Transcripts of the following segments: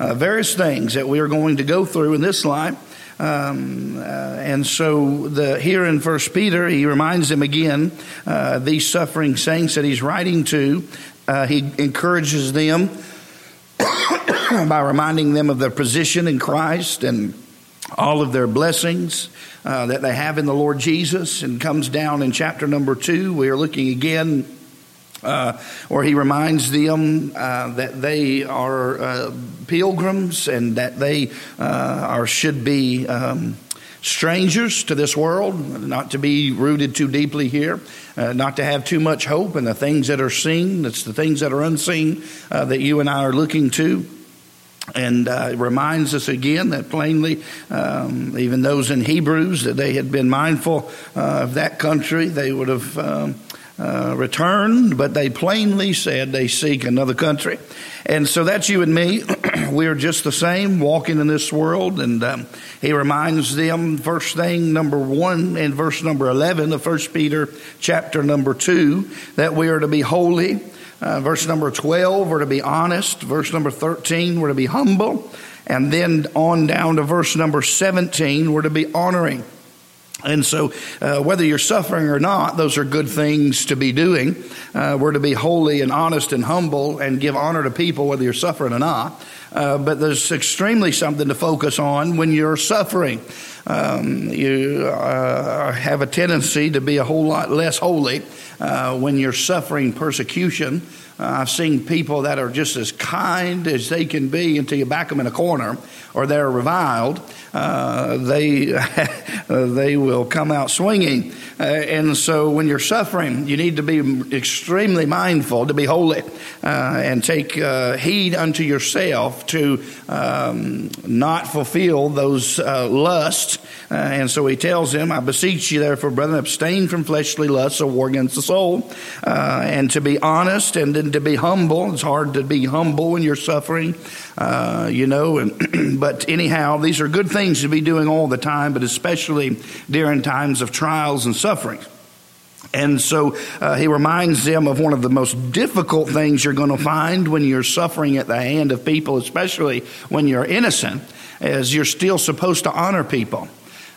uh, various things that we are going to go through in this life. Um, uh, and so the, here in First Peter, he reminds them again, uh, these suffering saints that he's writing to, uh, he encourages them by reminding them of their position in Christ and all of their blessings uh, that they have in the Lord Jesus. And comes down in chapter number two. We are looking again. Uh, where he reminds them uh, that they are uh, pilgrims and that they uh, are should be um, strangers to this world, not to be rooted too deeply here, uh, not to have too much hope in the things that are seen. It's the things that are unseen uh, that you and I are looking to and uh, reminds us again that plainly, um, even those in Hebrews, that they had been mindful of that country, they would have um, uh, returned, but they plainly said they seek another country. And so that's you and me. We're just the same, walking in this world. And um, he reminds them, first thing, number one, in verse number 11 of First Peter chapter number 2, that we are to be holy uh, verse number 12, we're to be honest. Verse number 13, we're to be humble. And then on down to verse number 17, we're to be honoring. And so, uh, whether you're suffering or not, those are good things to be doing. Uh, we're to be holy and honest and humble and give honor to people, whether you're suffering or not. Uh, but there's extremely something to focus on when you're suffering. Um, you uh, have a tendency to be a whole lot less holy uh, when you're suffering persecution. Uh, I've seen people that are just as kind as they can be until you back them in a corner or they're reviled. Uh, they they will come out swinging. Uh, and so when you're suffering, you need to be extremely mindful to be holy and take heed unto yourself to um, not fulfill those uh, lusts. Uh, and so he tells them, I beseech you, therefore, brethren, abstain from fleshly lusts, a war against the soul, and to be honest and then to be humble. It's hard to be humble when you're suffering, you know. And, but anyhow, these are good things to be doing all the time, but especially during times of trials and suffering suffering. And so uh, he reminds them of one of the most difficult things you're going to find when you're suffering at the hand of people, especially when you're innocent, is you're still supposed to honor people.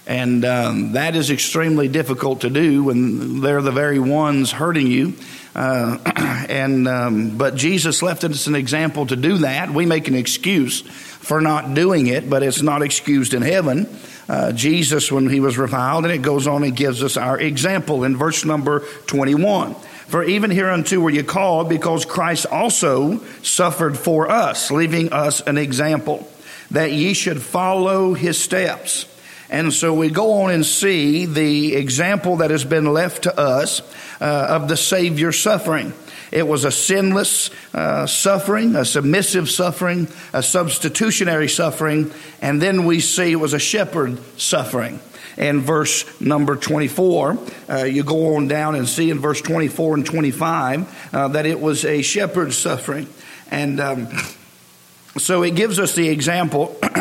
And um, that is extremely difficult to do when they're the very ones hurting you. Uh, and um, but Jesus left us an example to do that. We make an excuse for not doing it, but it's not excused in heaven uh, Jesus when he was reviled, and it goes on and gives us our example in verse number 21. For even hereunto were you called, because Christ also suffered for us, leaving us an example, that ye should follow his steps. And so we go on and see the example that has been left to us uh, of the Savior suffering. It was a sinless uh, suffering, a submissive suffering, a substitutionary suffering, and then we see it was a shepherd suffering. In verse number 24, uh, you go on down and see in verse 24 and 25 uh, that it was a shepherd suffering. And um, so it gives us the example.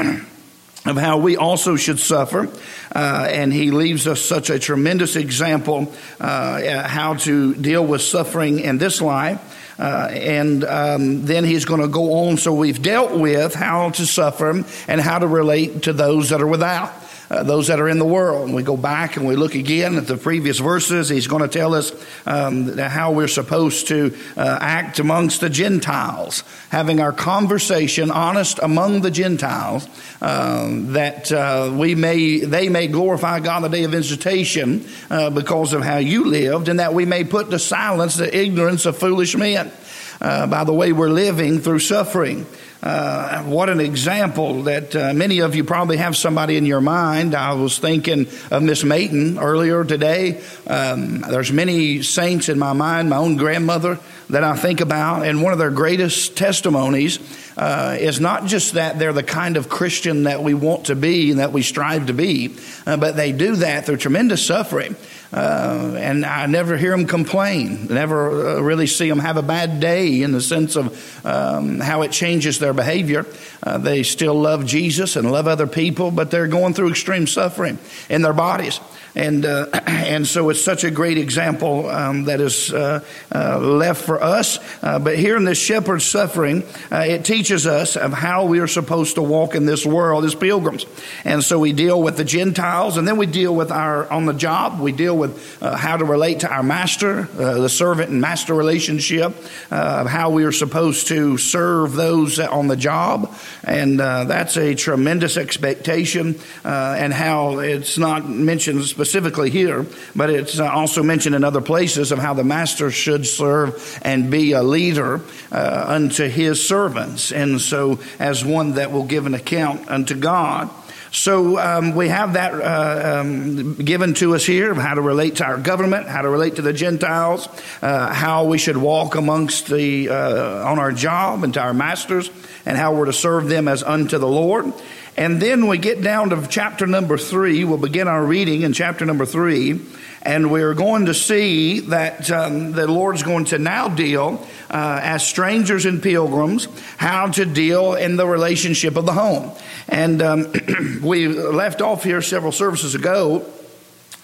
of how we also should suffer. Uh, and he leaves us such a tremendous example uh, how to deal with suffering in this life. Uh, and um, then he's going to go on. So we've dealt with how to suffer and how to relate to those that are without. Uh, those that are in the world. And we go back and we look again at the previous verses. He's going to tell us um, how we're supposed to uh, act amongst the Gentiles, having our conversation honest among the Gentiles, uh, that uh, we may they may glorify God the day of visitation uh, because of how you lived, and that we may put to silence the ignorance of foolish men. By the way we're living through suffering. Uh, what an example that uh, many of you probably have somebody in your mind. I was thinking of Miss Mayton earlier today. Um, there's many saints in my mind, my own grandmother that I think about, and one of their greatest testimonies uh, is not just that they're the kind of Christian that we want to be and that we strive to be, uh, but they do that through tremendous suffering. Uh, and I never hear them complain. Never uh, really see them have a bad day in the sense of um, how it changes their behavior. Uh, they still love Jesus and love other people, but they're going through extreme suffering in their bodies. And, uh, and so it's such a great example um, that is uh, uh, left for us. Uh, but here in this shepherd's suffering, uh, it teaches us of how we are supposed to walk in this world as pilgrims. And so we deal with the Gentiles, and then we deal with our on the job. We deal with uh, how to relate to our master, the servant and master relationship, how we are supposed to serve those on the job. And that's a tremendous expectation, and how it's not mentioned here, but it's uh, also mentioned in other places of how the master should serve and be a leader uh, unto his servants. And so, as one that will give an account unto God. So um, we have that uh, um, given to us here of how to relate to our government, how to relate to the Gentiles, uh, how we should walk amongst the uh, on our job and to our masters, and how we're to serve them as unto the Lord. And then we get down to chapter number three. We'll begin our reading in chapter number three. And we're going to see that um, the Lord's going to now deal uh, as strangers and pilgrims how to deal in the relationship of the home. And um, we left off here several services ago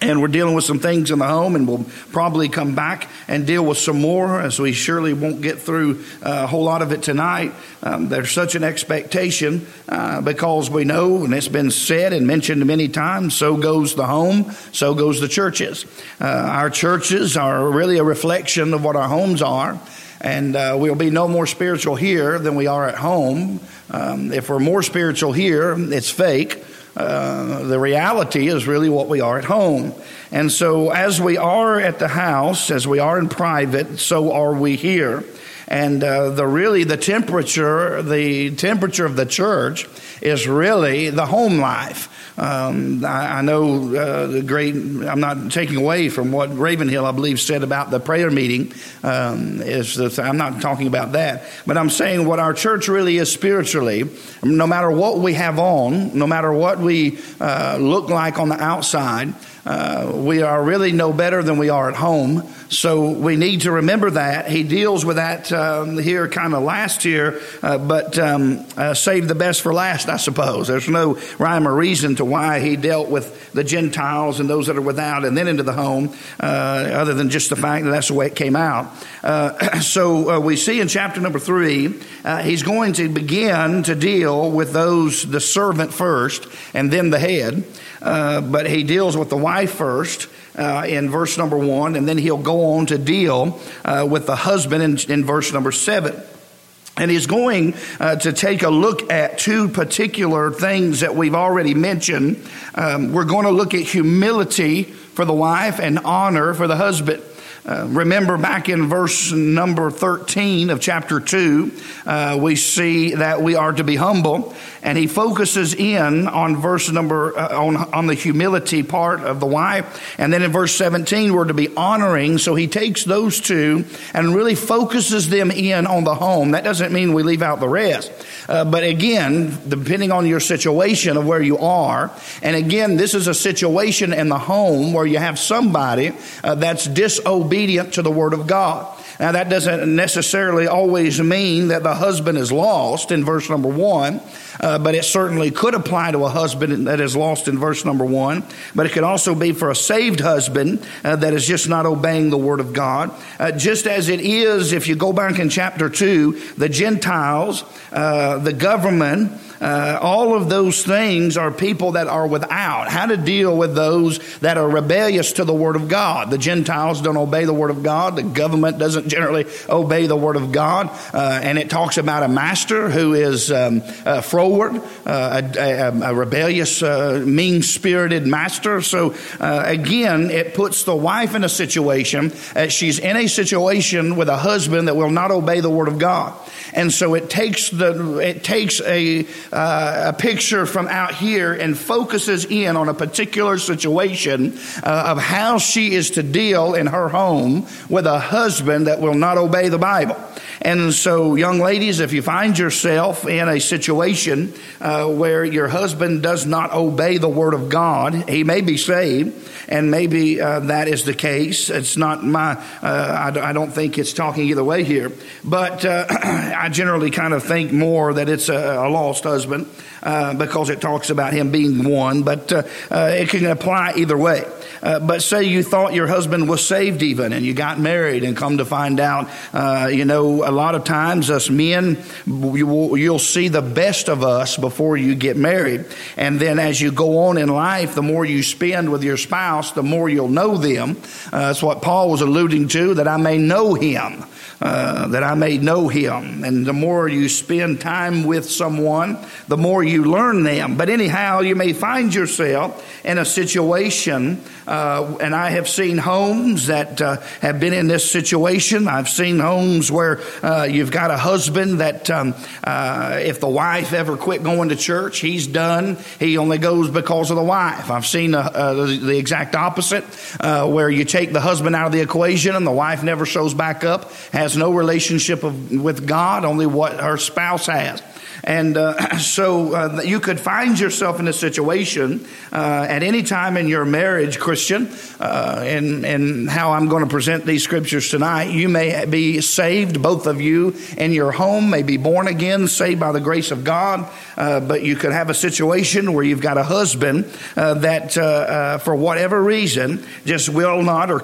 and we're dealing with some things in the home, and we'll probably come back and deal with some more, as we surely won't get through uh, a whole lot of it tonight. Um, there's such an expectation uh, because we know, and it's been said and mentioned many times, so goes the home, so goes the churches. Uh, our churches are really a reflection of what our homes are. And uh, we'll be no more spiritual here than we are at home. Um, if we're more spiritual here, it's fake. Uh, the reality is really what we are at home. And so, as we are at the house, as we are in private, so are we here. And uh, the really the temperature, the temperature of the church is really the home life. Um, I, I, know uh, the great, I'm not taking away from what Ravenhill, I believe, said about the prayer meeting. Um, is that I'm not talking about that, but I'm saying what our church really is spiritually. No matter what we have on, no matter what we uh, look like on the outside, uh, we are really no better than we are at home. So we need to remember that. He deals with that um, here kind of last year, uh, but um, uh, save the best for last, I suppose. There's no rhyme or reason to why he dealt with the Gentiles and those that are without and then into the home, uh, other than just the fact that that's the way it came out. Uh, so we see in chapter number three, he's going to begin to deal with those, the servant first and then the head. Uh, but he deals with the wife first. Uh, in verse number one, and then he'll go on to deal uh, with the husband in, in, verse number seven. And he's going uh, to take a look at two particular things that we've already mentioned. Um, we're going to look at humility for the wife and honor for the husband. Uh, remember back in verse number 13 of chapter 2, uh, we see that we are to be humble, and he focuses in on verse number, uh, on, on the humility part of the why. And then in verse 17, we're to be honoring. So he takes those two and really focuses them in on the home. That doesn't mean we leave out the rest. Uh, but again, depending on your situation of where you are, and again, this is a situation in the home where you have somebody uh, that's disobedient to the word of God. Now, that doesn't necessarily always mean that the husband is lost in verse number one, uh, but it certainly could apply to a husband that is lost in verse number one. But it could also be for a saved husband uh, that is just not obeying the word of God. Uh, just as it is, if you go back in chapter two, the Gentiles, uh, the government, uh, all of those things are people that are without. How to deal with those that are rebellious to the Word of God. The Gentiles don't obey the Word of God. The government doesn't generally obey the Word of God. Uh, and it talks about a master who is um, uh, froward, uh, a, a, a, rebellious, uh, mean spirited master. So uh, again, it puts the wife in a situation, she's in a situation with a husband that will not obey the Word of God. And so it takes the, it takes a, uh, a picture from out here and focuses in on a particular situation uh, of how she is to deal in her home with a husband that will not obey the Bible. And so, young ladies, if you find yourself in a situation uh, where your husband does not obey the Word of God, he may be saved, and maybe uh, that is the case. It's not my, uh, I, I, don't think it's talking either way here, but uh, I generally kind of think more that it's a, a lost husband husband uh, because it talks about him being one, but uh, uh, it can apply either way. Uh, but say you thought your husband was saved even and you got married and come to find out, uh, you know, a lot of times us men, you will, you'll see the best of us before you get married. And then as you go on in life, the more you spend with your spouse, the more you'll know them. That's what Paul was alluding to, that I may know him. That I may know him. And the more you spend time with someone, the more you learn them. But anyhow, you may find yourself in a situation, uh, and I have seen homes that uh, have been in this situation. I've seen homes where uh, you've got a husband that um, uh, if the wife ever quit going to church, he's done. He only goes because of the wife. I've seen the, the, exact opposite, where you take the husband out of the equation and the wife never shows back up, has has no relationship of, with God, only what her spouse has. And uh, so uh, you could find yourself in a situation uh, at any time in your marriage, Christian, uh, and, and how I'm going to present these scriptures tonight. You may be saved, both of you in your home may be born again, saved by the grace of God, uh, but you could have a situation where you've got a husband that, for whatever reason, just will not or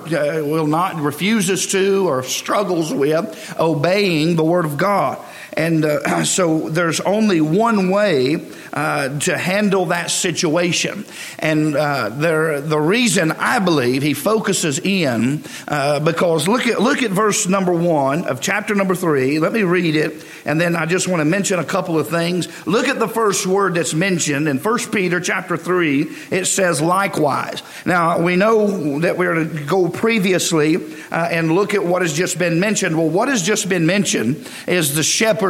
will not refuses to or struggles with obeying the Word of God. And uh, so there's only one way uh, to handle that situation. And uh, there, the reason I believe he focuses in, uh, because look at, look at verse number one of chapter number three. Let me read it. And then I just want to mention a couple of things. Look at the first word that's mentioned in First Peter chapter 3. It says likewise. Now, we know that we're to go previously uh, and look at what has just been mentioned. Well, what has just been mentioned is the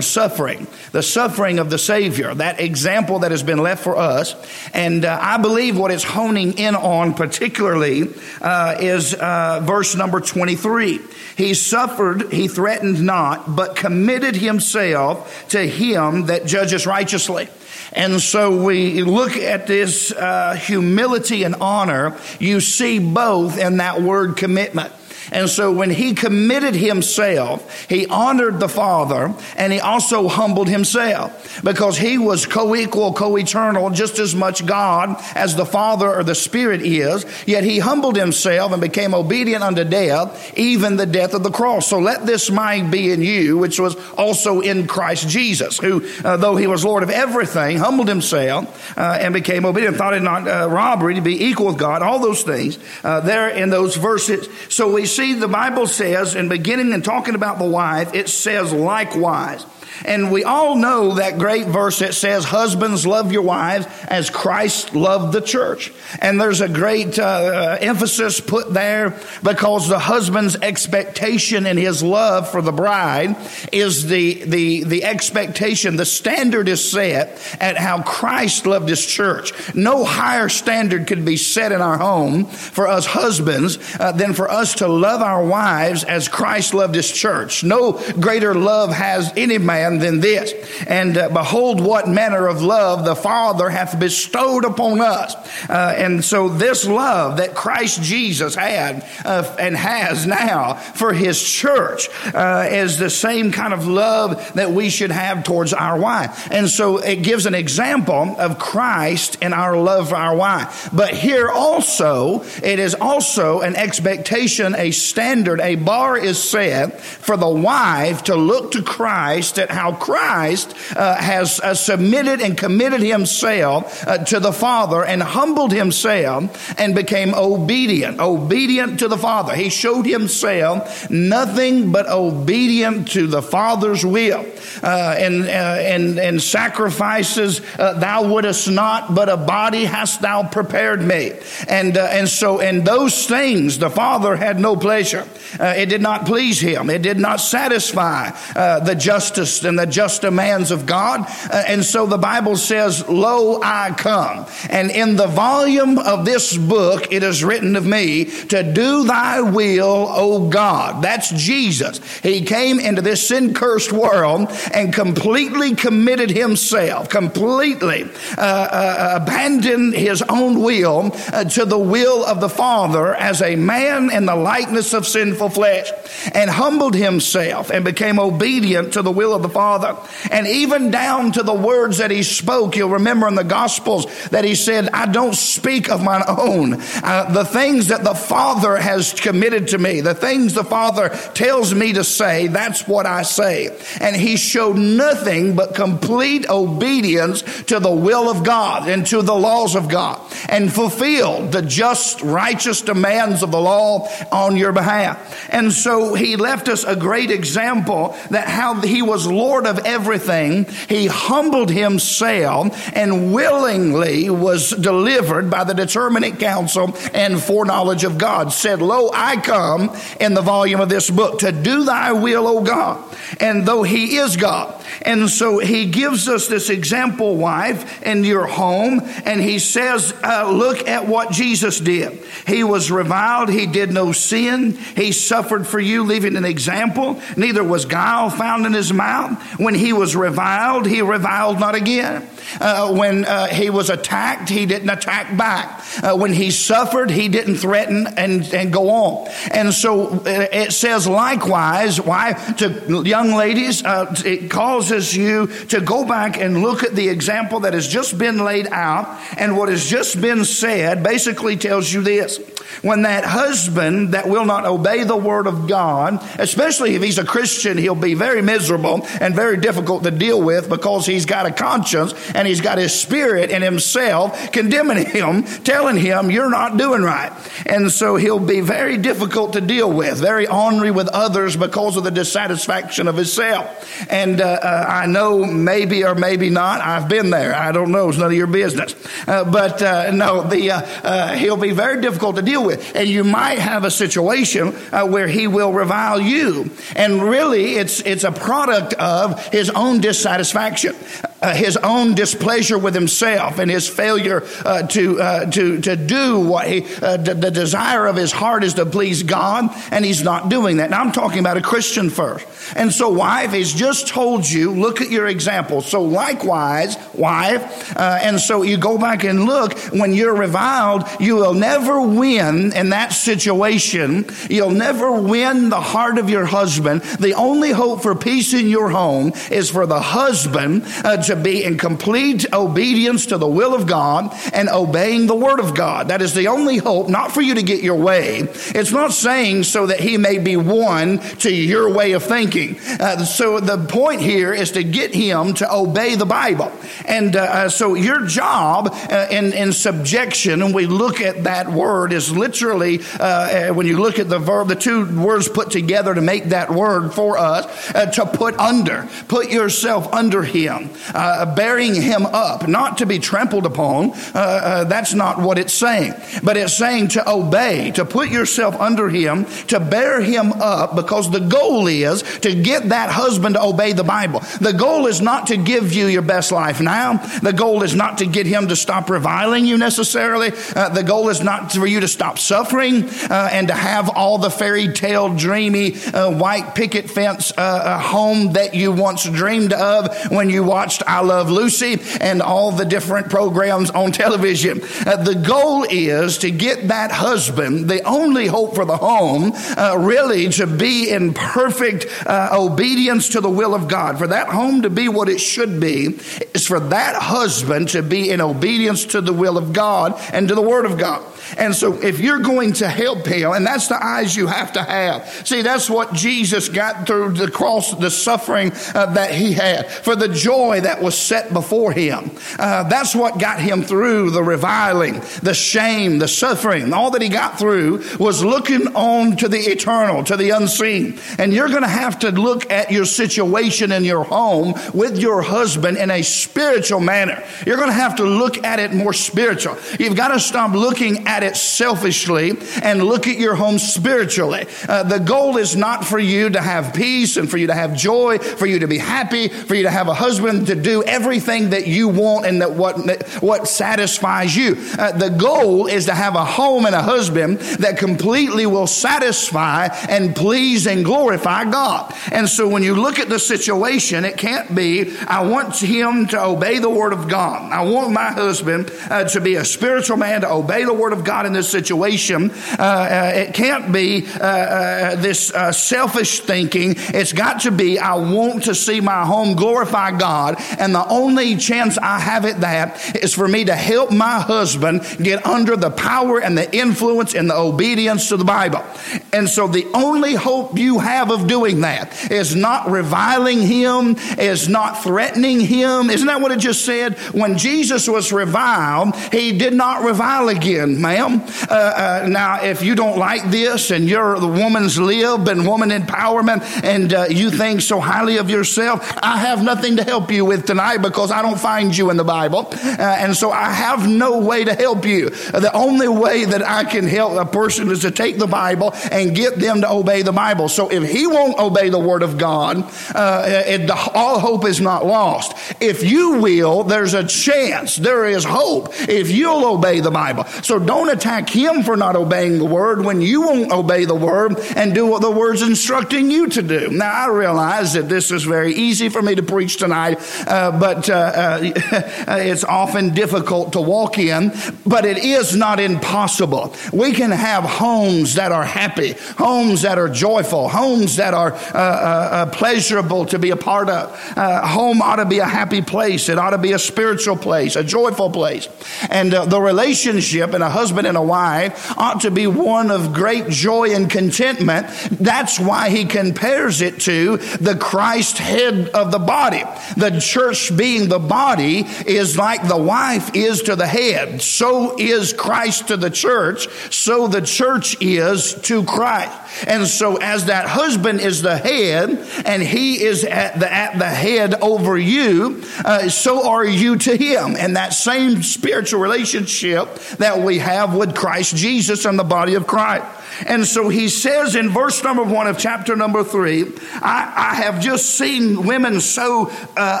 suffering, the suffering of the Savior, that example that has been left for us. And uh, I believe what it's honing in on particularly uh, is uh, verse number 23. He suffered, he threatened not, but committed himself to him that judges righteously. And so we look at this uh, humility and honor. You see both in that word commitment. And so when he committed himself, he honored the Father and he also humbled himself because he was co-equal, co-eternal, just as much God as the Father or the Spirit is. Yet he humbled himself and became obedient unto death, even the death of the cross. So let this mind be in you, which was also in Christ Jesus, who, uh, though he was Lord of everything, humbled himself uh, and became obedient, thought it not uh, robbery to be equal with God, all those things uh, there in those verses. So we see the Bible says, in beginning and talking about the wife, it says likewise. And we all know that great verse that says, Husbands, love your wives as Christ loved the church. And there's a great uh, uh, emphasis put there because the husband's expectation in his love for the bride is the, the, the expectation, the standard is set at how Christ loved his church. No higher standard could be set in our home for us husbands uh, than for us to love our wives as Christ loved his church. No greater love has any man than this. And uh, behold, what manner of love the Father hath bestowed upon us. Uh, and so, this love that Christ Jesus had uh, and has now for his church uh, is the same kind of love that we should have towards our wife. And so, it gives an example of Christ in our love for our wife. But here also, it is also an expectation, a standard, a bar is set for the wife to look to Christ how Christ uh, has uh, submitted and committed himself uh, to the Father and humbled himself and became obedient, obedient to the Father. He showed himself nothing but obedient to the Father's will. Uh, and, uh, and, and sacrifices uh, thou wouldest not, but a body hast thou prepared me. And, and so in those things, the Father had no pleasure. it did not please him. It did not satisfy the justice and the just demands of God. Uh, and so the Bible says, Lo, I come. And in the volume of this book, it is written of me to do thy will, O God. That's Jesus. He came into this sin cursed world and completely committed himself, completely uh, uh, abandoned his own will uh, to the will of the Father as a man in the likeness of sinful flesh and humbled himself and became obedient to the will of the the Father. And even down to the words that he spoke, you'll remember in the Gospels that he said, I don't speak of my own. Uh, the things that the Father has committed to me, the things the Father tells me to say, that's what I say. And he showed nothing but complete obedience to the will of God and to the laws of God and fulfilled the just, righteous demands of the law on your behalf. And so he left us a great example that how he was Lord of everything. He humbled himself and willingly was delivered by the determinate counsel and foreknowledge of God. Said, Lo, I come in the volume of this book to do thy will, O God. And though he is God, and so he gives us this example, wife, in your home, and he says, uh, Look at what Jesus did. He was reviled, he did no sin, he suffered for you, leaving an example. Neither was guile found in his mouth. When he was reviled, he reviled not again. Uh, when uh, he was attacked, he didn't attack back. Uh, when he suffered, he didn't threaten and, and go on. And so uh, it says likewise, why to young ladies, uh, it causes you to go back and look at the example that has just been laid out and what has just been said basically tells you this. When that husband that will not obey the word of God, especially if he's a Christian, he'll be very miserable and very difficult to deal with because he's got a conscience and he's got his spirit in himself condemning him, telling him, You're not doing right. And so he'll be very difficult to deal with, very ornery with others because of the dissatisfaction of himself. And uh, uh, I know maybe or maybe not, I've been there. I don't know. It's none of your business. Uh, but uh, no, the, uh, uh, he'll be very difficult to deal with. And you might have a situation where he will revile you. And really, it's, it's a product of his own dissatisfaction uh, his own displeasure with himself and his failure uh, to, uh, to, to do what he, uh, the, the desire of his heart is to please God, and he's not doing that. Now I'm talking about a Christian first. And so, wife, he's just told you, look at your example. So, likewise, wife, uh, and so you go back and look, when you're reviled, you will never win in that situation. You'll never win the heart of your husband. The only hope for peace in your home is for the husband uh, to be in complete obedience to the will of God and obeying the word of God. That is the only hope, not for you to get your way. It's not saying so that he may be won to your way of thinking. Uh, so the point here is to get him to obey the Bible. And uh, uh so your job uh, in, in subjection, and we look at that word, is literally, uh, uh, when you look at the verb, the two words put together to make that word for us, to put under. Put yourself under him uh, bearing him up, not to be trampled upon. Uh, uh, that's not what it's saying. But it's saying to obey, to put yourself under him, to bear him up, because the goal is to get that husband to obey the Bible. The goal is not to give you your best life now. The goal is not to get him to stop reviling you necessarily. Uh, the goal is not for you to stop suffering uh, and to have all the fairy tale, dreamy, uh, white picket fence home that you once dreamed of when you watched I Love Lucy and all the different programs on television. Uh, the goal is to get that husband, the only hope for the home, uh, really to be in perfect uh, obedience to the will of God. For that home to be what it should be is for that husband to be in obedience to the will of God and to the Word of God. And so if you're going to help him, and that's the eyes you have to have. See, that's what Jesus got through the cross, the suffering uh, that he had for the joy that was set before him. Uh, that's what got him through the reviling, the shame, the suffering. All that he got through was looking on to the eternal, to the unseen. And you're going to have to look at your situation in your home with your husband in a spiritual manner. You're going to have to look at it more spiritual. You've got to stop looking at it selfishly and look at your home spiritually. Uh, the goal is not for you to have peace and for you to have joy, for you to be happy, for you to have a husband to do everything that you want and that what, what satisfies you. Uh, the goal is to have a home and a husband that completely will satisfy and please and glorify God. And so when you look at the situation, it can't be, I want him to obey the word of God. I want my husband uh, to be a spiritual man, to obey the word of God in this situation. Uh, uh, it can't be uh, uh, this selfish thinking. It's got to be, I want to see my home glorify God. And the only chance I have at that is for me to help my husband get under the power and the influence and the obedience to the Bible. And so the only hope you have of doing that is not reviling him, is not threatening him. Isn't that what it just said? When Jesus was reviled, he did not revile again, ma'am. Uh, uh, now, if you don't like this and you're the woman's lib and woman empowerment and uh, you think so highly of yourself, I have nothing to help you with tonight because I don't find you in the Bible. Uh, and so I have no way to help you. The only way that I can help a person is to take the Bible and get them to obey the Bible. So if he won't obey the Word of God, uh, it, all hope is not lost. If you will, there's a chance, there is hope if you'll obey the Bible. So don't attack him for not obeying the Word when you won't obey the Word and do what the Word's instructing you to do. Now, I realize that this is very easy for me to preach tonight, uh, but uh, uh it's often difficult to walk in, but it is not impossible. We can have homes that are happy, homes that are joyful, homes that are uh, uh, uh pleasurable to be a part of. Uh, home ought to be a happy place. It ought to be a spiritual place, a joyful place. And uh, the relationship in a husband and a wife ought to be one of great joy and contentment. That's why he compares it to the Christ head of the body. The church being the body is like the wife is to the head. So is Christ to the church. So the church is to Christ. And so as that husband is the head and he is at the, at the head over you, uh, so are you to him. And that same spiritual relationship that we have with Christ Jesus and the body of Christ. And so he says in verse number one of chapter number three, I, I have just seen women so uh,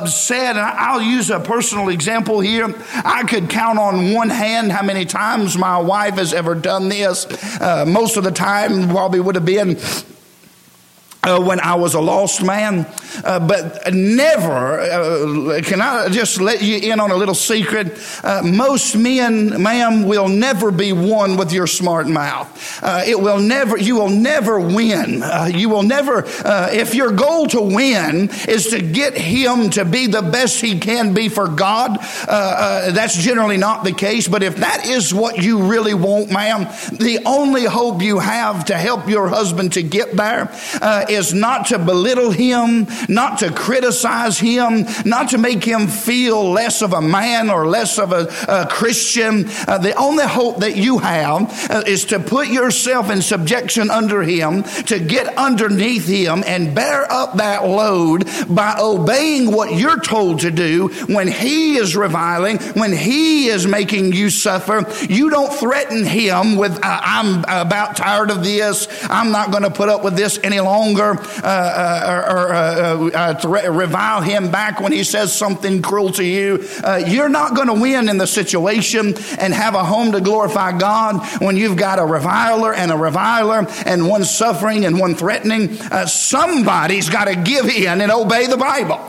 upset. And I'll use a personal example here. I could count on one hand how many times my wife has ever done this. Uh, most of the time, probably would have been uh, when I was a lost man, uh, but never, uh, can I just let you in on a little secret? Uh, most men, ma'am, will never be won with your smart mouth. Uh, it will never, you will never win. Uh, you will never, if your goal to win is to get him to be the best he can be for God, that's generally not the case. But if that is what you really want, ma'am, the only hope you have to help your husband to get there is not to belittle him, not to criticize him, not to make him feel less of a man or less of a, a Christian. Uh, the only hope that you have uh, is to put yourself in subjection under him, to get underneath him and bear up that load by obeying what you're told to do when he is reviling, when he is making you suffer. You don't threaten him with, uh, I'm about tired of this. I'm not going to put up with this any longer uh, uh, or, uh, uh revile him back when he says something cruel to you. Uh, you're not going to win in the situation and have a home to glorify God when you've got a reviler and a reviler and one suffering and one threatening. Uh, somebody's got to give in and obey the Bible.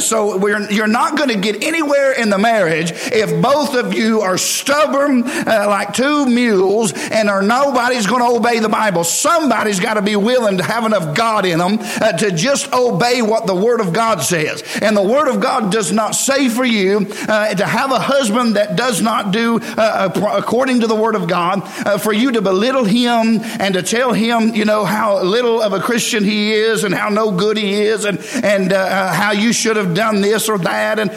so you're not going to get anywhere in the marriage if both of you are stubborn like two mules and are nobody's going to obey the Bible. Somebody's got to be willing to have enough God God in them uh, to just obey what the Word of God says. And the Word of God does not say for you uh, to have a husband that does not do uh, according to the Word of God, uh, for you to belittle him and to tell him, you know, how little of a Christian he is and how no good he is and, and uh, uh, how you should have done this or that and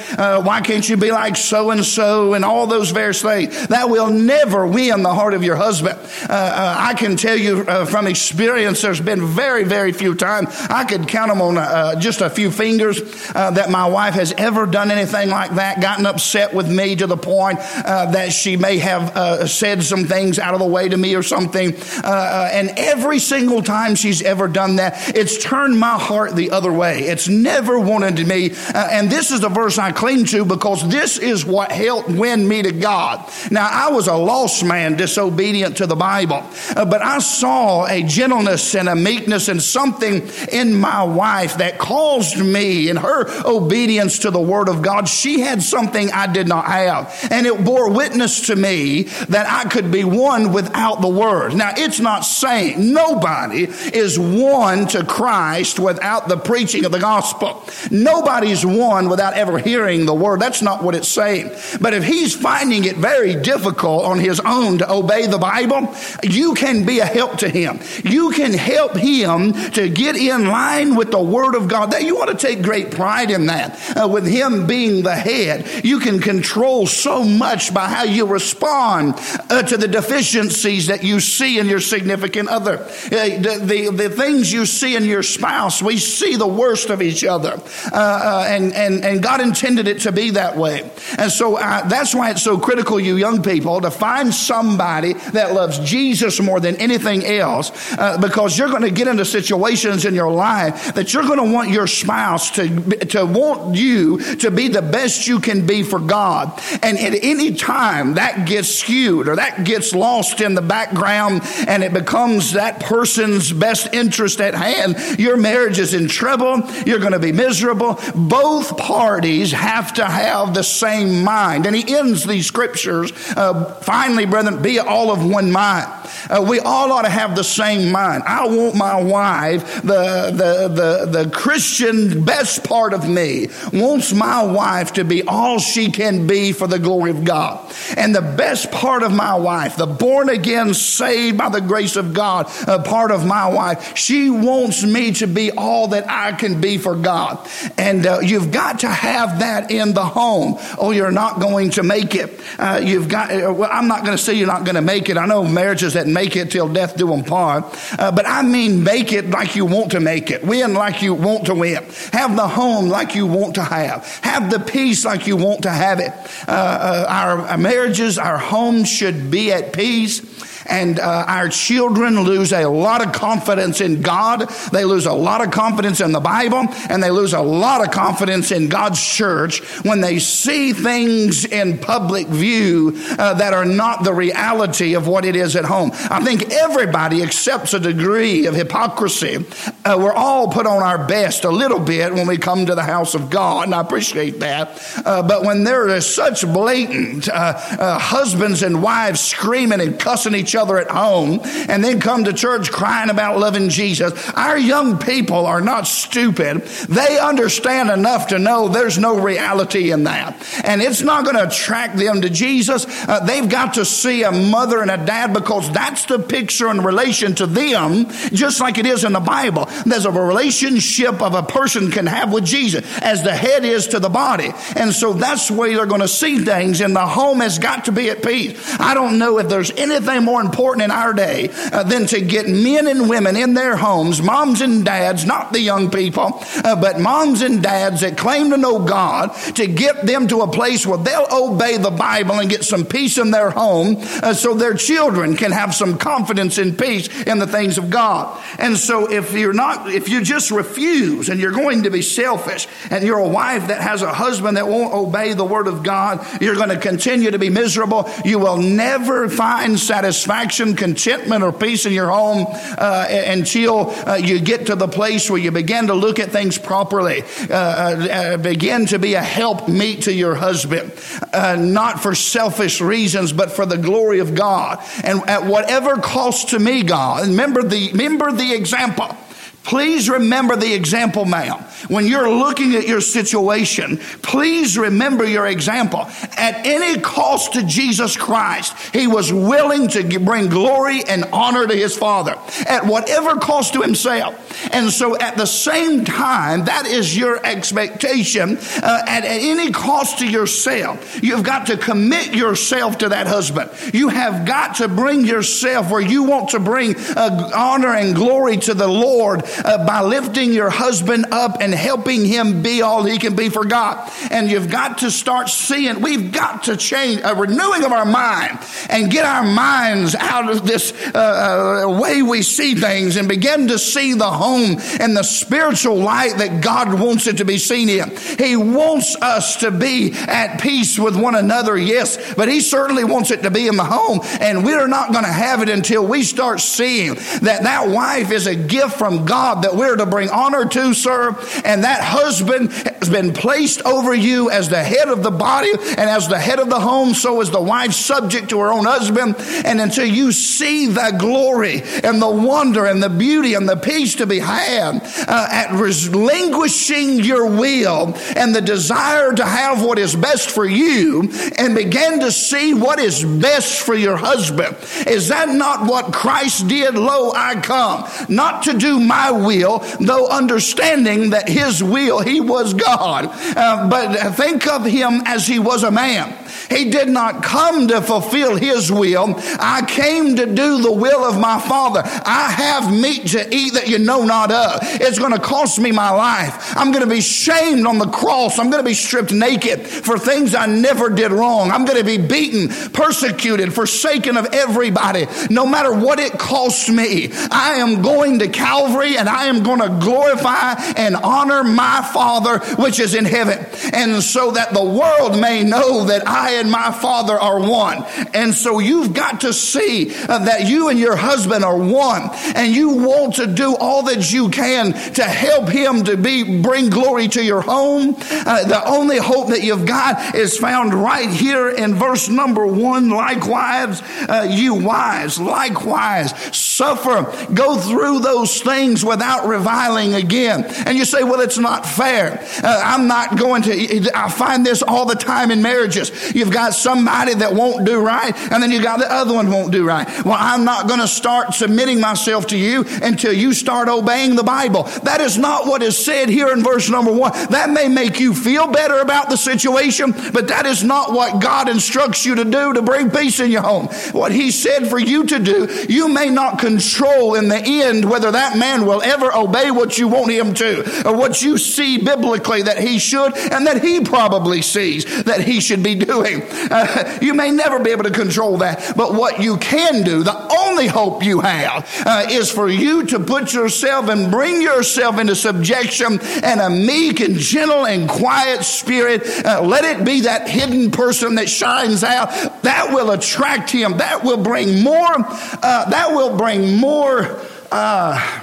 why can't you be like so and so and all those various things. That will never win the heart of your husband. I can tell you from experience, there's been very, very few times. I could count them on uh, just a few fingers uh, that my wife has ever done anything like that, gotten upset with me to the point uh, that she may have uh, said some things out of the way to me or something. Uh, uh, and every single time she's ever done that, it's turned my heart the other way. It's never wanted me. and this is the verse I cling to because this is what helped win me to God. Now, I was a lost man, disobedient to the Bible, but I saw a gentleness and a meekness and something something in my wife that caused me in her obedience to the word of God. She had something I did not have. And it bore witness to me that I could be won without the word. Now, it's not saying nobody is won to Christ without the preaching of the gospel. Nobody's won without ever hearing the word. That's not what it's saying. But if he's finding it very difficult on his own to obey the Bible, you can be a help to him. You can help him to get in line with the word of God. That you want to take great pride in that. Uh, with him being the head, you can control so much by how you respond uh, to the deficiencies that you see in your significant other. Uh, the, the, the, things you see in your spouse, we see the worst of each other. Uh, uh, and, and, and God intended it to be that way. And so uh, that's why it's so critical, you young people, to find somebody that loves Jesus more than anything else, because you're going to get into situations in your life that you're going to want your spouse to, to want you to be the best you can be for God. And at any time that gets skewed or that gets lost in the background and it becomes that person's best interest at hand, your marriage is in trouble. You're going to be miserable. Both parties have to have the same mind. And he ends these scriptures, uh, finally, brethren, be all of one mind. Uh, we all ought to have the same mind. I want my wife, the, the, the, the Christian best part of me, wants my wife to be all she can be for the glory of God. And the best part of my wife, the born again, saved by the grace of God, uh, part of my wife, she wants me to be all that I can be for God. And uh, you've got to have that in the home. Oh, you're not going to make it. Uh, you've got, uh, well, I'm not going to say you're not going to make it. I know marriages that make it till death do them part. Uh, but I mean make it like you want to make it. Win like you want to win. Have the home like you want to have. Have the peace like you want to have it. Uh, uh our, our marriages, our homes should be at peace and uh, our children lose a lot of confidence in God. They lose a lot of confidence in the Bible, and they lose a lot of confidence in God's church when they see things in public view uh, that are not the reality of what it is at home. I think everybody accepts a degree of hypocrisy. Uh, we're all put on our best a little bit when we come to the house of God, and I appreciate that. Uh, but when there is such blatant uh, uh, husbands and wives screaming and cussing each each other at home and then come to church crying about loving Jesus. Our young people are not stupid. They understand enough to know there's no reality in that. And it's not going to attract them to Jesus. Uh, they've got to see a mother and a dad because that's the picture in relation to them, just like it is in the Bible. There's a relationship of a person can have with Jesus as the head is to the body. And so that's where they're going to see things and the home has got to be at peace. I don't know if there's anything more more important in our day uh, than to get men and women in their homes, moms and dads, not the young people, uh, but moms and dads that claim to know God, to get them to a place where they'll obey the Bible and get some peace in their home uh, so their children can have some confidence and peace in the things of God. And so if you're not, if you just refuse and you're going to be selfish and you're a wife that has a husband that won't obey the word of God, you're going to continue to be miserable. You will never find satisfaction satisfaction, contentment, or peace in your home uh, until uh, you get to the place where you begin to look at things properly, uh, uh begin to be a help meet to your husband, uh, not for selfish reasons, but for the glory of God. And at whatever cost to me, God, remember the, remember the example. Please remember the example, ma'am. When you're looking at your situation, please remember your example. At any cost to Jesus Christ, he was willing to bring glory and honor to his Father at whatever cost to himself. And so, at the same time, that is your expectation. Uh, at, at any cost to yourself, you've got to commit yourself to that husband. You have got to bring yourself where you want to bring uh, honor and glory to the Lord uh, by lifting your husband up and helping him be all he can be for God. And you've got to start seeing, we've got to change a renewing of our mind and get our minds out of this uh, uh, way we see things and begin to see the home and the spiritual light that God wants it to be seen in. He wants us to be at peace with one another, yes, but He certainly wants it to be in the home. And we're not going to have it until we start seeing that that wife is a gift from God God that we're to bring honor to, sir. And that husband has been placed over you as the head of the body and as the head of the home, so is the wife subject to her own husband. And until you see the glory and the wonder and the beauty and the peace to be had uh, at relinquishing your will and the desire to have what is best for you and begin to see what is best for your husband. Is that not what Christ did? Lo, I come, not to do my will, though understanding that his will, he was God. Uh, but think of him as he was a man. He did not come to fulfill his will. I came to do the will of my Father. I have meat to eat that you know not of. It's going to cost me my life. I'm going to be shamed on the cross. I'm going to be stripped naked for things I never did wrong. I'm going to be beaten, persecuted, forsaken of everybody, no matter what it costs me. I am going to Calvary and I am going to glorify and honor my Father which is in heaven. And so that the world may know that I and my Father are one. And so you've got to see uh, that you and your husband are one and you want to do all that you can to help him to be bring glory to your home. Uh, the only hope that you've got is found right here in verse number one. Likewise, uh, you wives, likewise, suffer, go through those things without reviling again. And you say, well, it's not fair. Uh, I'm not going to, I find this all the time in marriages. You've got somebody that won't do right, and then you got the other one won't do right. Well, I'm not going to start submitting myself to you until you start obeying the Bible. That is not what is said here in verse number one. That may make you feel better about the situation, but that is not what God instructs you to do to bring peace in your home. What He said for you to do, you may not control in the end whether that man will ever obey what you want him to or what you see biblically that he should and that he probably sees that he should be doing. Uh, you may never be able to control that, but what you can do, the only hope you have, uh, is for you to put yourself and bring yourself into subjection and a meek and gentle and quiet spirit. Uh, let it be that hidden person that shines out. That will attract him. That will bring more. Uh, that will bring more. Uh,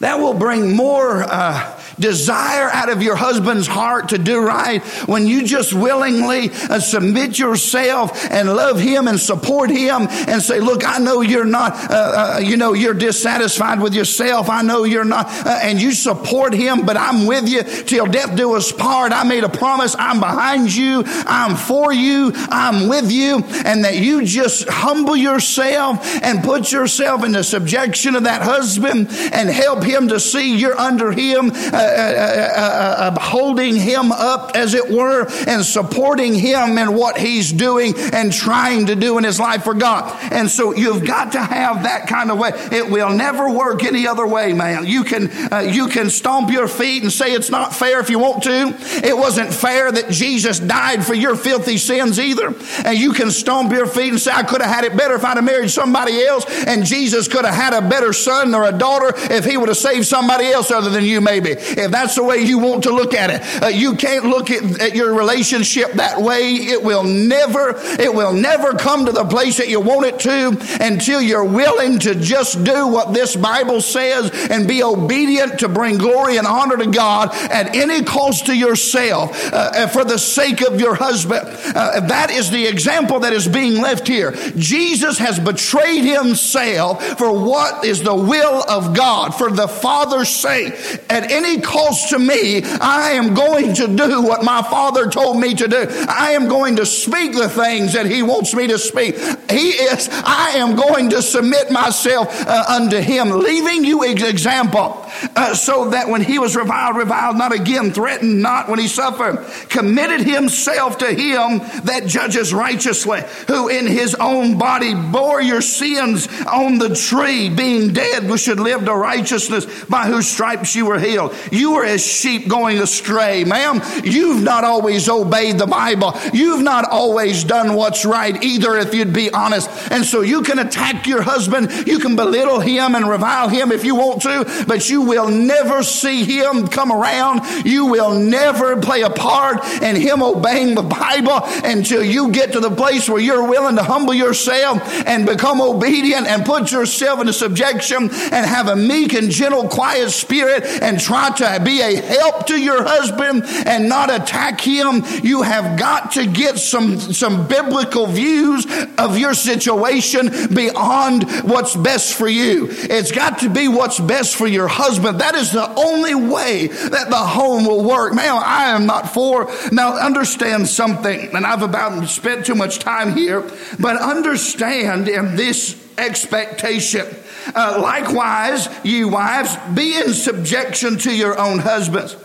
that will bring more uh, desire out of your husband's heart to do right, when you just willingly uh, submit yourself and love him and support him and say, look, I know you're not, uh, uh, you know, you're dissatisfied with yourself. I know you're not, uh, and you support him, but I'm with you till death do us part. I made a promise. I'm behind you. I'm for you. I'm with you. And that you just humble yourself and put yourself in the subjection of that husband and help him to see you're under him. Uh, uh, uh, uh, holding him up, as it were, and supporting him in what he's doing and trying to do in his life for God. And so you've got to have that kind of way. It will never work any other way, man. You can you can stomp your feet and say it's not fair if you want to. It wasn't fair that Jesus died for your filthy sins either. And you can stomp your feet and say I could have had it better if I'd have married somebody else, and Jesus could have had a better son or a daughter if he would have saved somebody else other than you, maybe if that's the way you want to look at it. Uh, you can't look at, at, your relationship that way. It will never, it will never come to the place that you want it to until you're willing to just do what this Bible says and be obedient to bring glory and honor to God at any cost to yourself uh, for the sake of your husband. Uh, that is the example that is being left here. Jesus has betrayed himself for what is the will of God, for the Father's sake. At any cost to me, I am going to do what my Father told me to do. I am going to speak the things that He wants me to speak. He is, I am going to submit myself uh, unto Him, leaving you an example uh, so that when He was reviled, reviled not again, threatened not when He suffered, committed Himself to Him that judges righteously, who in His own body bore your sins on the tree, being dead, we should live to righteousness, by whose stripes you were healed. You were as sheep going astray. Ma'am, you've not always obeyed the Bible. You've not always done what's right either, if you'd be honest. And so you can attack your husband. You can belittle him and revile him if you want to, but you will never see him come around. You will never play a part in him obeying the Bible until you get to the place where you're willing to humble yourself and become obedient and put yourself into subjection and have a meek and gentle, quiet spirit and try to be a help to your husband and not attack him. You have got to get some, some biblical views of your situation beyond what's best for you. It's got to be what's best for your husband. That is the only way that the home will work. Man, I am not for. Now understand something, and I've about spent too much time here, but understand in this expectation. Uh, likewise, you wives, be in subjection to your own husbands.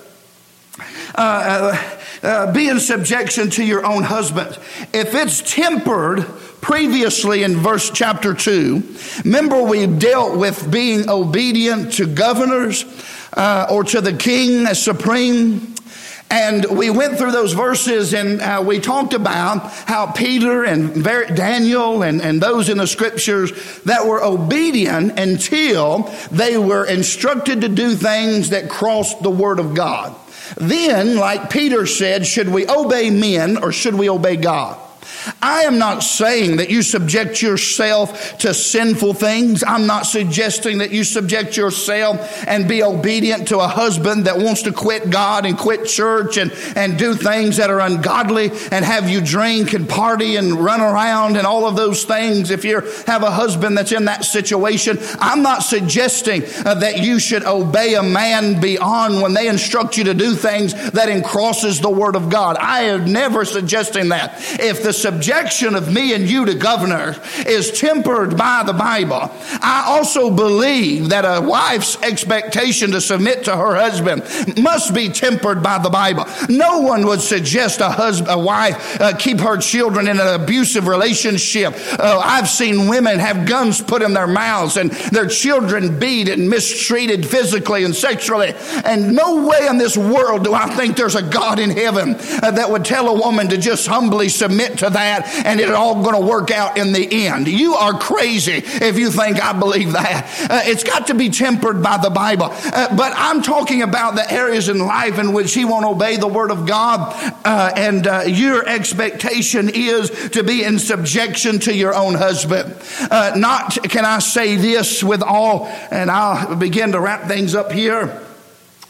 Uh, uh, uh, be in subjection to your own husbands. If it's tempered previously in verse chapter 2, remember we dealt with being obedient to governors uh, or to the king as supreme. And we went through those verses and uh, we talked about how Peter and Daniel and, and those in the scriptures that were obedient until they were instructed to do things that crossed the word of God. Then, like Peter said, should we obey men or should we obey God? I am not saying that you subject yourself to sinful things. I'm not suggesting that you subject yourself and be obedient to a husband that wants to quit God and quit church and, and do things that are ungodly and have you drink and party and run around and all of those things. If you have a husband that's in that situation, I'm not suggesting uh, that you should obey a man beyond when they instruct you to do things that crosses the word of God. I am never suggesting that. If the subjection of me and you to governor is tempered by the Bible. I also believe that a wife's expectation to submit to her husband must be tempered by the Bible. No one would suggest a husband, a wife, uh, keep her children in an abusive relationship. Uh, I've seen women have guns put in their mouths and their children beat and mistreated physically and sexually. And no way in this world do I think there's a God in heaven uh, that would tell a woman to just humbly submit to that that and it's all going to work out in the end. You are crazy if you think I believe that. Uh, it's got to be tempered by the Bible. Uh, but I'm talking about the areas in life in which he won't obey the word of God uh, and uh, your expectation is to be in subjection to your own husband. Uh, not, can I say this with all, and I'll begin to wrap things up here.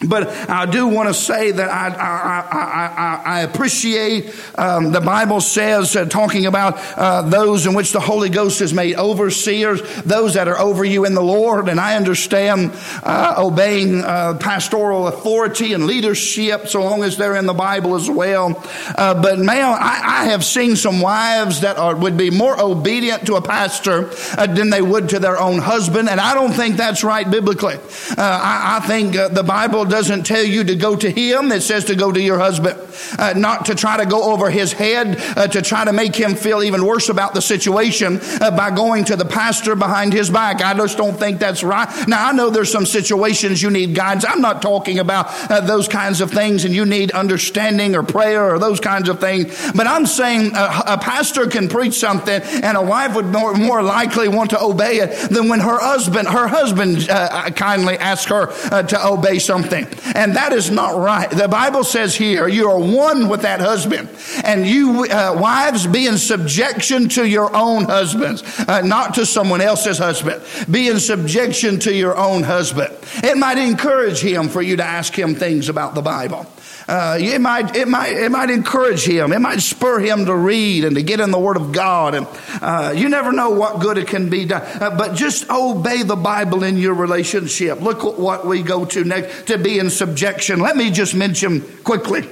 But I do want to say that I, I, I, I appreciate um, the Bible says, uh, talking about uh, those in which the Holy Ghost is made overseers, those that are over you in the Lord. And I understand uh, obeying uh, pastoral authority and leadership so long as they're in the Bible as well. Uh, but man, I, I, have seen some wives that are, would be more obedient to a pastor uh, than they would to their own husband. And I don't think that's right biblically. I, I, think the Bible doesn't tell you to go to him, it says to go to your husband. Uh, not to try to go over his head, uh, to try to make him feel even worse about the situation uh, by going to the pastor behind his back. I just don't think that's right. Now, I know there's some situations you need guidance. I'm not talking about uh, those kinds of things and you need understanding or prayer or those kinds of things. But I'm saying uh, a pastor can preach something and a wife would more, more likely want to obey it than when her husband, her husband uh, kindly asks her to obey something. And that is not right. The Bible says here, you are one with that husband. And you, uh, wives, be in subjection to your own husbands, uh, not to someone else's husband. Be in subjection to your own husband. It might encourage him for you to ask him things about the Bible. Uh, it might it might it might encourage him. It might spur him to read and to get in the Word of God. And uh, you never know what good it can be done. Uh, but just obey the Bible in your relationship. Look what we go to next to be in subjection. Let me just mention quickly.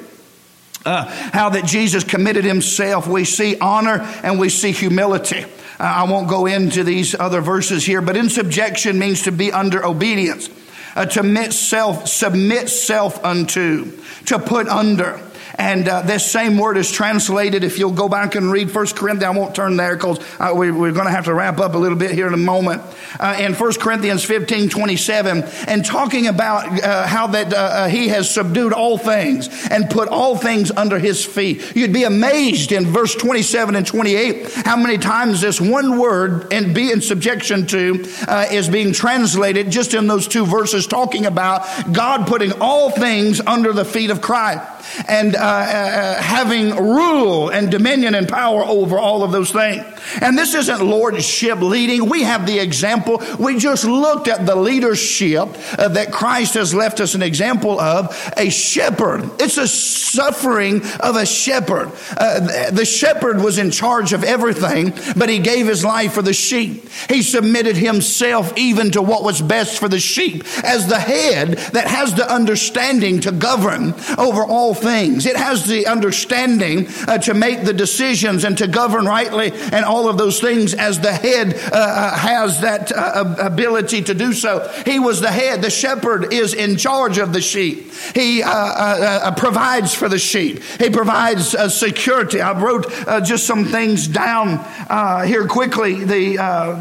Uh, how that Jesus committed himself. We see honor and we see humility. Uh, I won't go into these other verses here, but in subjection means to be under obedience uh, to submit self, submit self unto, to put under. And uh, this same word is translated, if you'll go back and read 1 Corinthians, I won't turn there because uh, we, are going to have to wrap up a little bit here in a moment. Uh, in 1 Corinthians 15 27, and talking about uh, how that uh, uh, he has subdued all things and put all things under his feet. You'd be amazed in verse 27 and 28 how many times this one word and be in subjection to is being translated just in those two verses, talking about God putting all things under the feet of Christ and uh, uh, having rule and dominion and power over all of those things. And this isn't lordship leading. We have the example. We just looked at the leadership uh, that Christ has left us an example of a shepherd. It's a suffering of a shepherd. Uh, the shepherd was in charge of everything, but he gave his life for the sheep. He submitted himself even to what was best for the sheep as the head that has the understanding to govern over all things. It has the understanding uh, to make the decisions and to govern rightly and all of those things as the head uh, uh has that uh, ability to do so. He was the head. The shepherd is in charge of the sheep. He uh, uh, provides for the sheep. He provides security. I wrote just some things down here quickly. The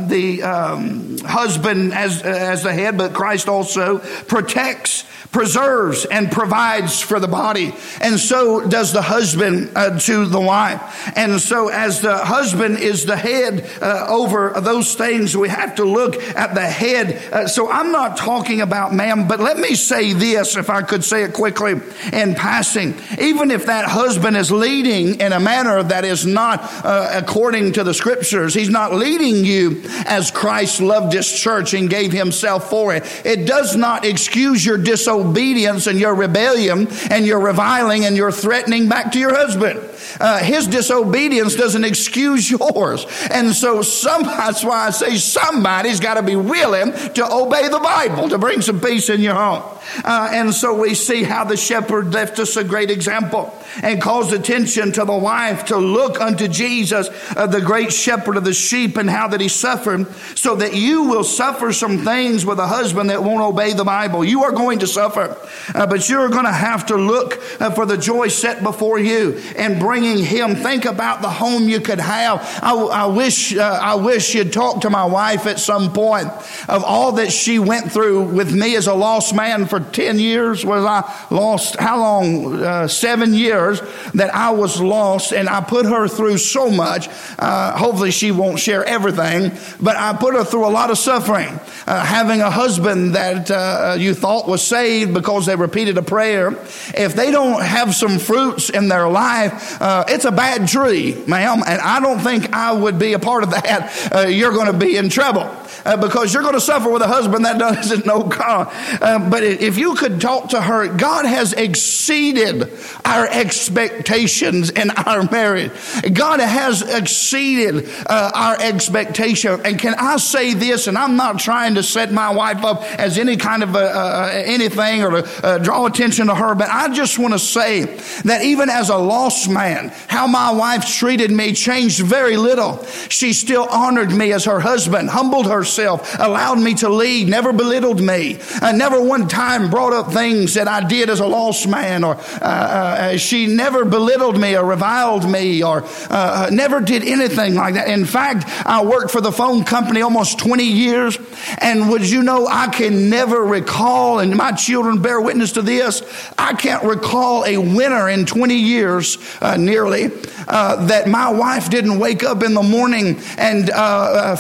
the um, husband as as the head, but Christ also protects preserves and provides for the body. And so does the husband uh, to the wife. And so as the husband is the head uh, over those things, we have to look at the head. Uh, so I'm not talking about ma'am, but let me say this, if I could say it quickly in passing. Even if that husband is leading in a manner that is not uh, according to the scriptures, he's not leading you as Christ loved his church and gave himself for it. It does not excuse your disobedience disobedience and your rebellion and your reviling and your threatening back to your husband. Uh, his disobedience doesn't excuse yours. And so some, that's why I say somebody's got to be willing to obey the Bible to bring some peace in your home. Uh, and so we see how the shepherd left us a great example and calls attention to the wife to look unto Jesus, uh, the great shepherd of the sheep, and how that he suffered, so that you will suffer some things with a husband that won't obey the Bible. You are going to suffer, uh, but you're going to have to look uh, for the joy set before you and bringing him. Think about the home you could have. I, I wish, uh, I wish you'd talk to my wife at some point of all that she went through with me as a lost man for 10 years. Was I lost? How long? Uh, seven years years that I was lost and I put her through so much. Uh, hopefully, she won't share everything, but I put her through a lot of suffering. Uh, having a husband that uh, you thought was saved because they repeated a prayer, if they don't have some fruits in their life, uh, it's a bad tree, ma'am, and I don't think I would be a part of that. Uh, you're going to be in trouble uh, because you're going to suffer with a husband that doesn't know God. Uh, but if you could talk to her, God has exceeded our expectations in our marriage. God has exceeded uh, our expectation. And can I say this? And I'm not trying to set my wife up as any kind of anything or to uh, draw attention to her, but I just want to say that even as a lost man, how my wife treated me changed very little. She still honored me as her husband, humbled herself herself, allowed me to lead, never belittled me, uh, never one time brought up things that I did as a lost man, or uh, uh, she never belittled me or reviled me, or uh, uh, never did anything like that. In fact, I worked for the phone company almost 20 years, and would you know, I can never recall, and my children bear witness to this, I can't recall a winter in 20 years, uh, nearly, that my wife didn't wake up in the morning and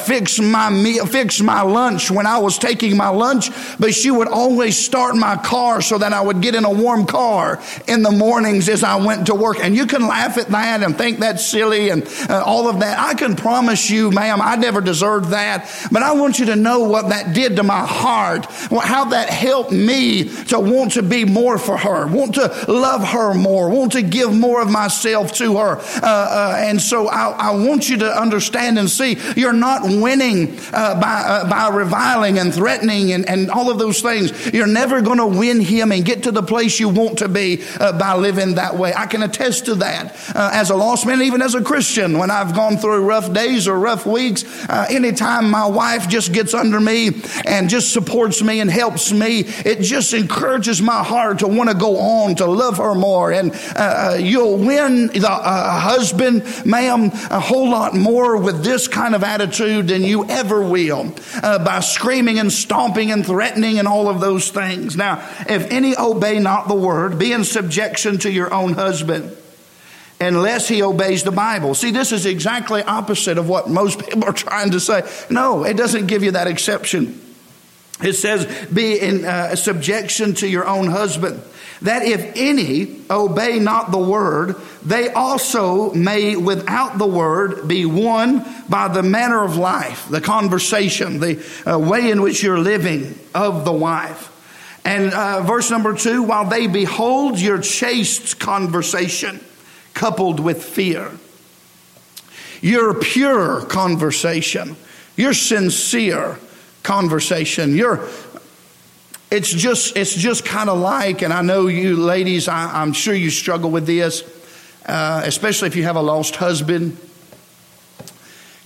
fix my meal, fix my lunch when I was taking my lunch, but she would always start my car so that I would get in a warm car in the mornings as I went to work. And you can laugh at that and think that's silly and uh, all of that. I can promise you, ma'am, I never deserved that, but I want you to know what that did to my heart, how that helped me to want to be more for her, want to love her more, want to give more of myself to her. Uh, uh, and so I, I, want you to understand and see you're not winning uh, by, uh, by reviling and threatening and, and all of those things. You're never going to win him and get to the place you want to be uh, by living that way. I can attest to that uh, as a lost man, even as a Christian. When I've gone through rough days or rough weeks, uh, anytime my wife just gets under me and just supports me and helps me, it just encourages my heart to want to go on to love her more. And uh, uh, you'll win the husband, ma'am, a whole lot more with this kind of attitude than you ever will by screaming and stomping and threatening and all of those things. Now, if any obey not the word, be in subjection to your own husband unless he obeys the Bible. See, this is exactly opposite of what most people are trying to say. No, it doesn't give you that exception. It says, be in uh, subjection to your own husband, that if any obey not the word, they also may, without the word, be won by the manner of life, the conversation, the uh, way in which you're living of the wife. And uh, verse number two, while they behold your chaste conversation coupled with fear, your pure conversation, your sincere conversation, your it's just it's just kind of like, and I know you ladies, I, am sure you struggle with this, uh, especially if you have a lost husband.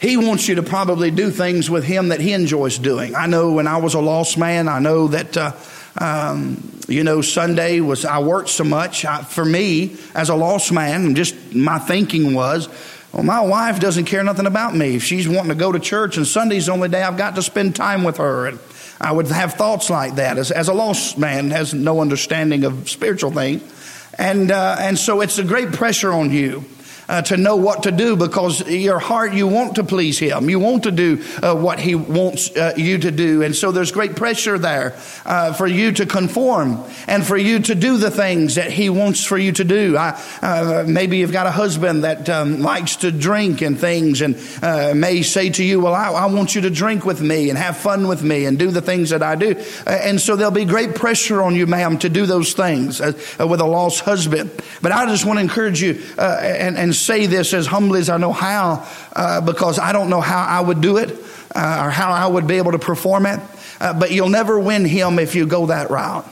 He wants you to probably do things with him that he enjoys doing. I know when I was a lost man, I know that. Uh, um, you know, Sunday was, I worked so much. I, for me, as a lost man, just my thinking was, well, my wife doesn't care nothing about me. If she's wanting to go to church and Sunday's the only day I've got to spend time with her. And I would have thoughts like that as, as a lost man has no understanding of spiritual things. And, uh, and so it's a great pressure on you uh, to know what to do because your heart, you want to please Him. You want to do uh, what He wants uh, you to do. And so there's great pressure there uh, for you to conform and for you to do the things that He wants for you to do. I, uh, maybe you've got a husband that um, likes to drink and things and uh, may say to you, Well, I, I, want you to drink with me and have fun with me and do the things that I do. and so there'll be great pressure on you, ma'am, to do those things with a lost husband. But I just want to encourage you and, and say this as humbly as I know how, uh, because I don't know how I would do it uh, or how I would be able to perform it. Uh, but you'll never win him if you go that route.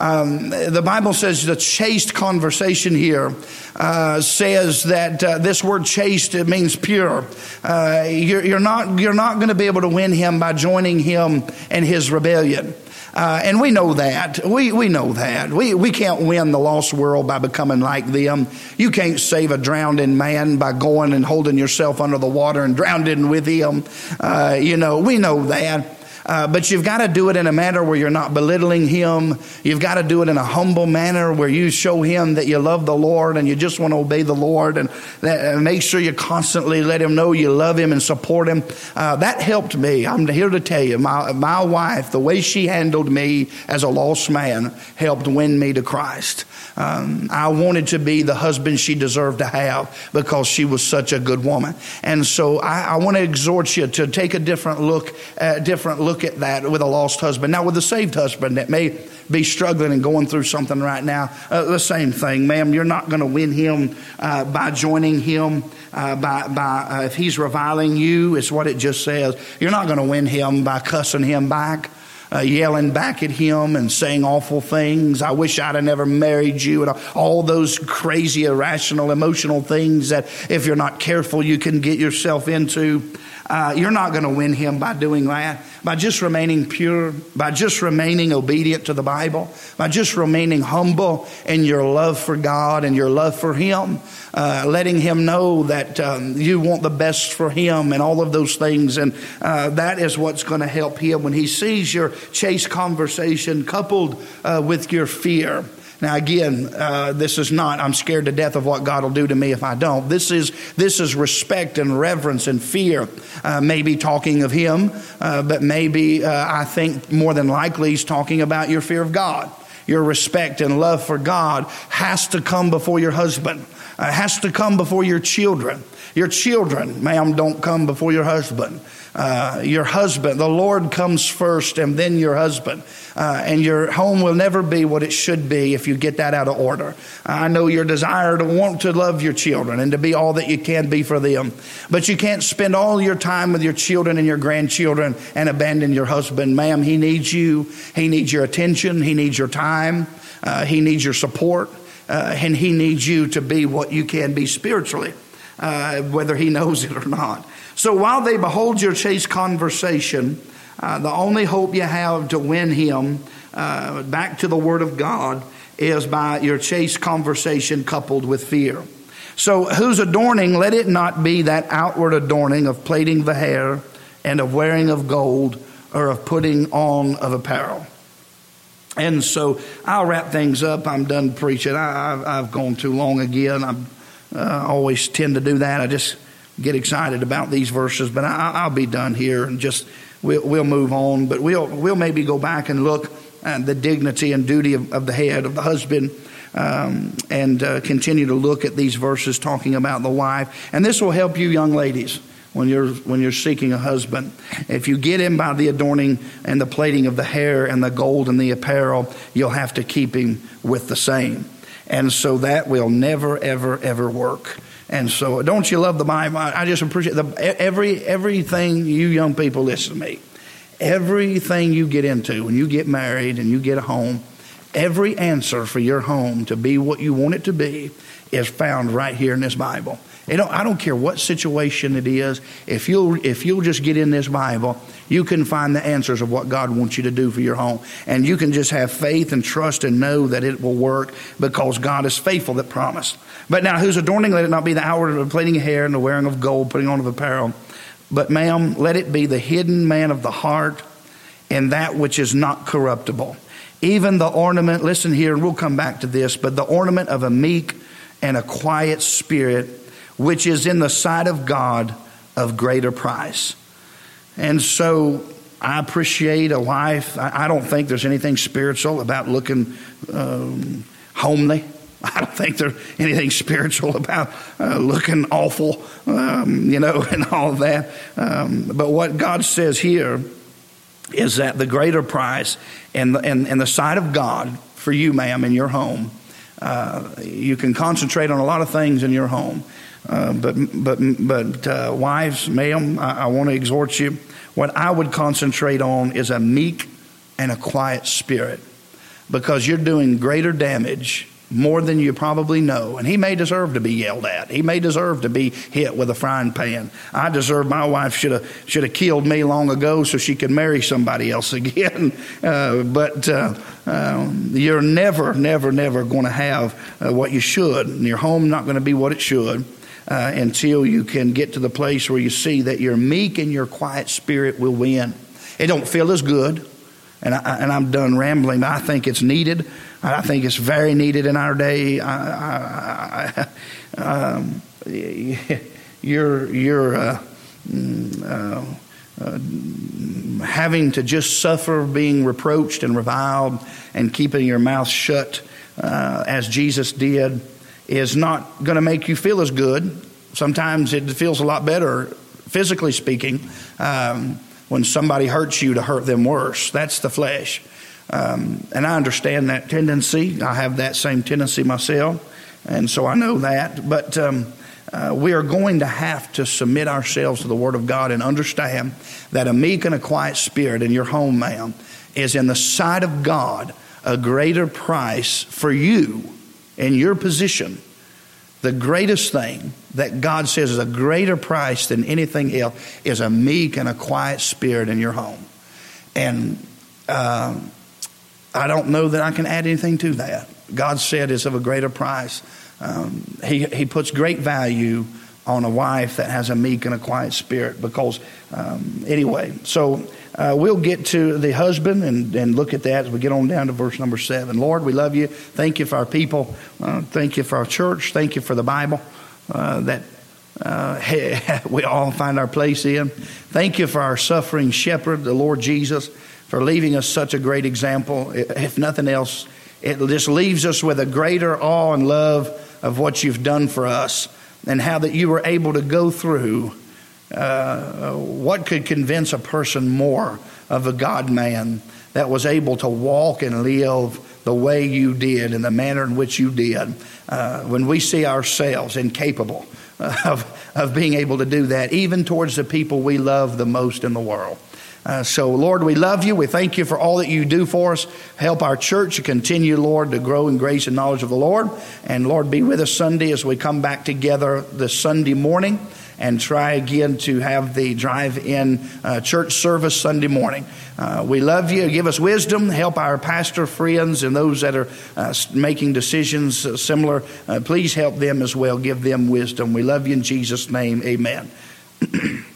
Um, the Bible says the chaste conversation here uh, says that uh, this word chaste it means pure. Uh, you're, you're, not you're not going to be able to win him by joining him in his rebellion. Uh, and we know that. We, we know that. We, we can't win the lost world by becoming like them. You can't save a drowning man by going and holding yourself under the water and drowning with him. Uh, you know, we know that. Uh, but you've got to do it in a manner where you're not belittling him. You've got to do it in a humble manner where you show him that you love the Lord and you just want to obey the Lord and, that, and make sure you constantly let him know you love him and support him. Uh, that helped me. I'm here to tell you, my, my wife, the way she handled me as a lost man, helped win me to Christ. Um, I wanted to be the husband she deserved to have because she was such a good woman. And so I, I want to exhort you to take a different look, uh, different look at that with a lost husband. Now, with a saved husband that may be struggling and going through something right now, uh, the same thing, ma'am. You're not going to win him uh, by joining him. Uh, by, by uh, if he's reviling you, it's what it just says. You're not going to win him by cussing him back uh, yelling back at him and saying awful things. I wish I'd have never married you, and all those crazy, irrational, emotional things that if you're not careful, you can get yourself into. Uh, you're not going to win him by doing that. By just remaining pure, by just remaining obedient to the Bible, by just remaining humble in your love for God and your love for Him, uh, letting Him know that um, you want the best for Him and all of those things. And uh, that is what's going to help Him when He sees your chaste conversation coupled uh, with your fear. Now, again, uh, this is not, I'm scared to death of what God will do to me if I don't. This is, this is respect and reverence and fear. Uh, maybe talking of Him, uh, but maybe uh, I think more than likely He's talking about your fear of God. Your respect and love for God has to come before your husband, uh, has to come before your children. Your children, ma'am, don't come before your husband. Uh, your husband, the Lord comes first and then your husband. Uh, and your home will never be what it should be if you get that out of order. I know your desire to want to love your children and to be all that you can be for them. But you can't spend all your time with your children and your grandchildren and abandon your husband. Ma'am, he needs you. He needs your attention. He needs your time. Uh, he needs your support. Uh, and he needs you to be what you can be spiritually, uh, whether he knows it or not. So while they behold your chaste conversation, uh, the only hope you have to win him uh, back to the Word of God is by your chaste conversation coupled with fear. So, whose adorning, let it not be that outward adorning of plaiting the hair and of wearing of gold or of putting on of apparel. And so I'll wrap things up. I'm done preaching. I, have gone too long again. I uh, always tend to do that. I just get excited about these verses, but I, will be done here and just we'll, we'll move on. But we'll we'll maybe go back and look at the dignity and duty of, of the head of the husband. Um, and uh, continue to look at these verses talking about the wife. And this will help you, young ladies, when you're when you're seeking a husband. If you get him by the adorning and the plaiting of the hair and the gold and the apparel, you'll have to keep him with the same. And so that will never, ever, ever work. And so, don't you love the Bible? I just appreciate the, every everything you young people listen to me. Everything you get into when you get married and you get a home, every answer for your home to be what you want it to be is found right here in this Bible. Don't, I don't care what situation it is. If you'll, if you'll just get in this Bible, you can find the answers of what God wants you to do for your home. And you can just have faith and trust and know that it will work because God is faithful that promised. But now, whose adorning, let it not be the outward of plaiting hair and the wearing of gold, putting on of apparel. But, ma'am, let it be the hidden man of the heart and that which is not corruptible. Even the ornament, listen here, and we'll come back to this, but the ornament of a meek and a quiet spirit, which is in the sight of God of greater price. And so I appreciate a wife. I, don't think there's anything spiritual about looking um, homely. I don't think there's anything spiritual about uh, looking awful, um, you know, and all that. Um, but what God says here is that the greater price and the, the sight of God for you, ma'am, in your home, uh, you can concentrate on a lot of things in your home. Uh, but but but uh, wives, ma'am, I, I want to exhort you. What I would concentrate on is a meek and a quiet spirit, because you're doing greater damage more than you probably know. And he may deserve to be yelled at. He may deserve to be hit with a frying pan. I deserve my wife should have should have killed me long ago so she could marry somebody else again. Uh, but uh, um, you're never, never, never going to have uh, what you should. And your home not going to be what it should. Uh, until you can get to the place where you see that your meek and your quiet spirit will win. It don't feel as good, and, I, and I'm done rambling. I think it's needed. I think it's very needed in our day. I, I, um, you're you're uh, mm, uh, uh, having to just suffer being reproached and reviled and keeping your mouth shut uh, as Jesus did is not going to make you feel as good. Sometimes it feels a lot better, physically speaking, um, when somebody hurts you to hurt them worse. That's the flesh. Um, and I understand that tendency. I have that same tendency myself, and so I know that. But um, uh, we are going to have to submit ourselves to the Word of God and understand that a meek and a quiet spirit in your home, ma'am, is in the sight of God a greater price for you in your position. The greatest thing that God says is a greater price than anything else is a meek and a quiet spirit in your home. And uh, I don't know that I can add anything to that. God said it's of a greater price. Um, he, he puts great value on a wife that has a meek and a quiet spirit because, um, anyway, so uh, we'll get to the husband and, and look at that as we get on down to verse number seven. Lord, we love you. Thank you for our people. Uh, thank you for our church. Thank you for the Bible uh, that uh, we all find our place in. Thank you for our suffering shepherd, the Lord Jesus for leaving us such a great example. If nothing else, it just leaves us with a greater awe and love of what you've done for us and how that you were able to go through uh, what could convince a person more of a God man that was able to walk and live the way you did in the manner in which you did uh, when we see ourselves incapable of, of being able to do that, even towards the people we love the most in the world. Uh, so, Lord, we love you. We thank you for all that you do for us. Help our church to continue, Lord, to grow in grace and knowledge of the Lord. And, Lord, be with us Sunday as we come back together this Sunday morning and try again to have the drive in uh, church service Sunday morning. Uh, we love you. Give us wisdom. Help our pastor friends and those that are uh, making decisions uh, similar. Uh, please help them as well. Give them wisdom. We love you in Jesus' name. Amen.